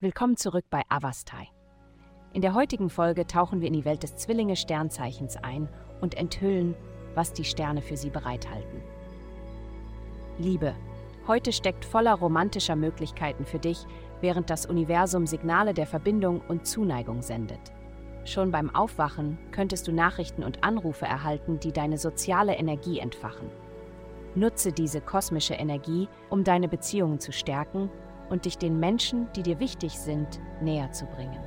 Willkommen zurück bei Avastai. In der heutigen Folge tauchen wir in die Welt des Zwillinge-Sternzeichens ein und enthüllen, was die Sterne für sie bereithalten. Liebe. Heute steckt voller romantischer Möglichkeiten für dich, während das Universum Signale der Verbindung und Zuneigung sendet. Schon beim Aufwachen könntest du Nachrichten und Anrufe erhalten, die deine soziale Energie entfachen. Nutze diese kosmische Energie, um deine Beziehungen zu stärken und dich den Menschen, die dir wichtig sind, näher zu bringen.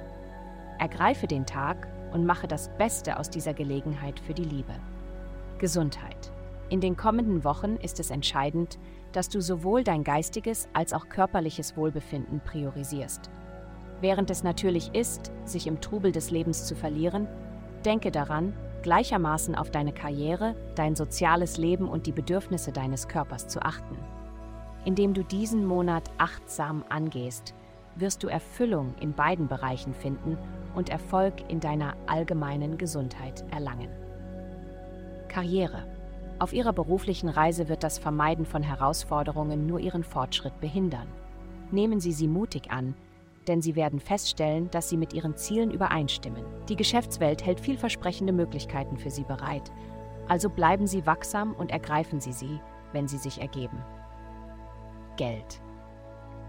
Ergreife den Tag und mache das Beste aus dieser Gelegenheit für die Liebe. Gesundheit. In den kommenden Wochen ist es entscheidend, dass du sowohl dein geistiges als auch körperliches Wohlbefinden priorisierst. Während es natürlich ist, sich im Trubel des Lebens zu verlieren, denke daran, gleichermaßen auf deine Karriere, dein soziales Leben und die Bedürfnisse deines Körpers zu achten. Indem du diesen Monat achtsam angehst, wirst du Erfüllung in beiden Bereichen finden und Erfolg in deiner allgemeinen Gesundheit erlangen. Karriere. Auf ihrer beruflichen Reise wird das Vermeiden von Herausforderungen nur ihren Fortschritt behindern. Nehmen Sie sie mutig an, denn Sie werden feststellen, dass Sie mit Ihren Zielen übereinstimmen. Die Geschäftswelt hält vielversprechende Möglichkeiten für Sie bereit, also bleiben Sie wachsam und ergreifen Sie sie, wenn sie sich ergeben. Geld.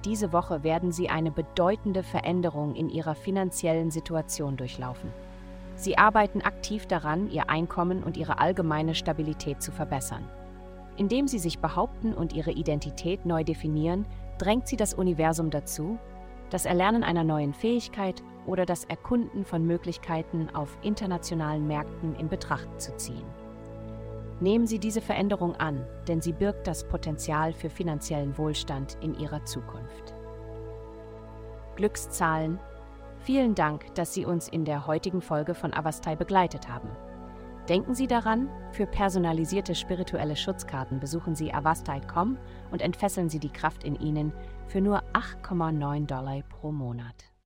Diese Woche werden Sie eine bedeutende Veränderung in Ihrer finanziellen Situation durchlaufen. Sie arbeiten aktiv daran, Ihr Einkommen und Ihre allgemeine Stabilität zu verbessern. Indem Sie sich behaupten und Ihre Identität neu definieren, drängt Sie das Universum dazu, das Erlernen einer neuen Fähigkeit oder das Erkunden von Möglichkeiten auf internationalen Märkten in Betracht zu ziehen. Nehmen Sie diese Veränderung an, denn sie birgt das Potenzial für finanziellen Wohlstand in Ihrer Zukunft. Glückszahlen. Vielen Dank, dass Sie uns in der heutigen Folge von Avastai begleitet haben. Denken Sie daran, für personalisierte spirituelle Schutzkarten besuchen Sie avastai.com und entfesseln Sie die Kraft in Ihnen für nur 8,9 Dollar pro Monat.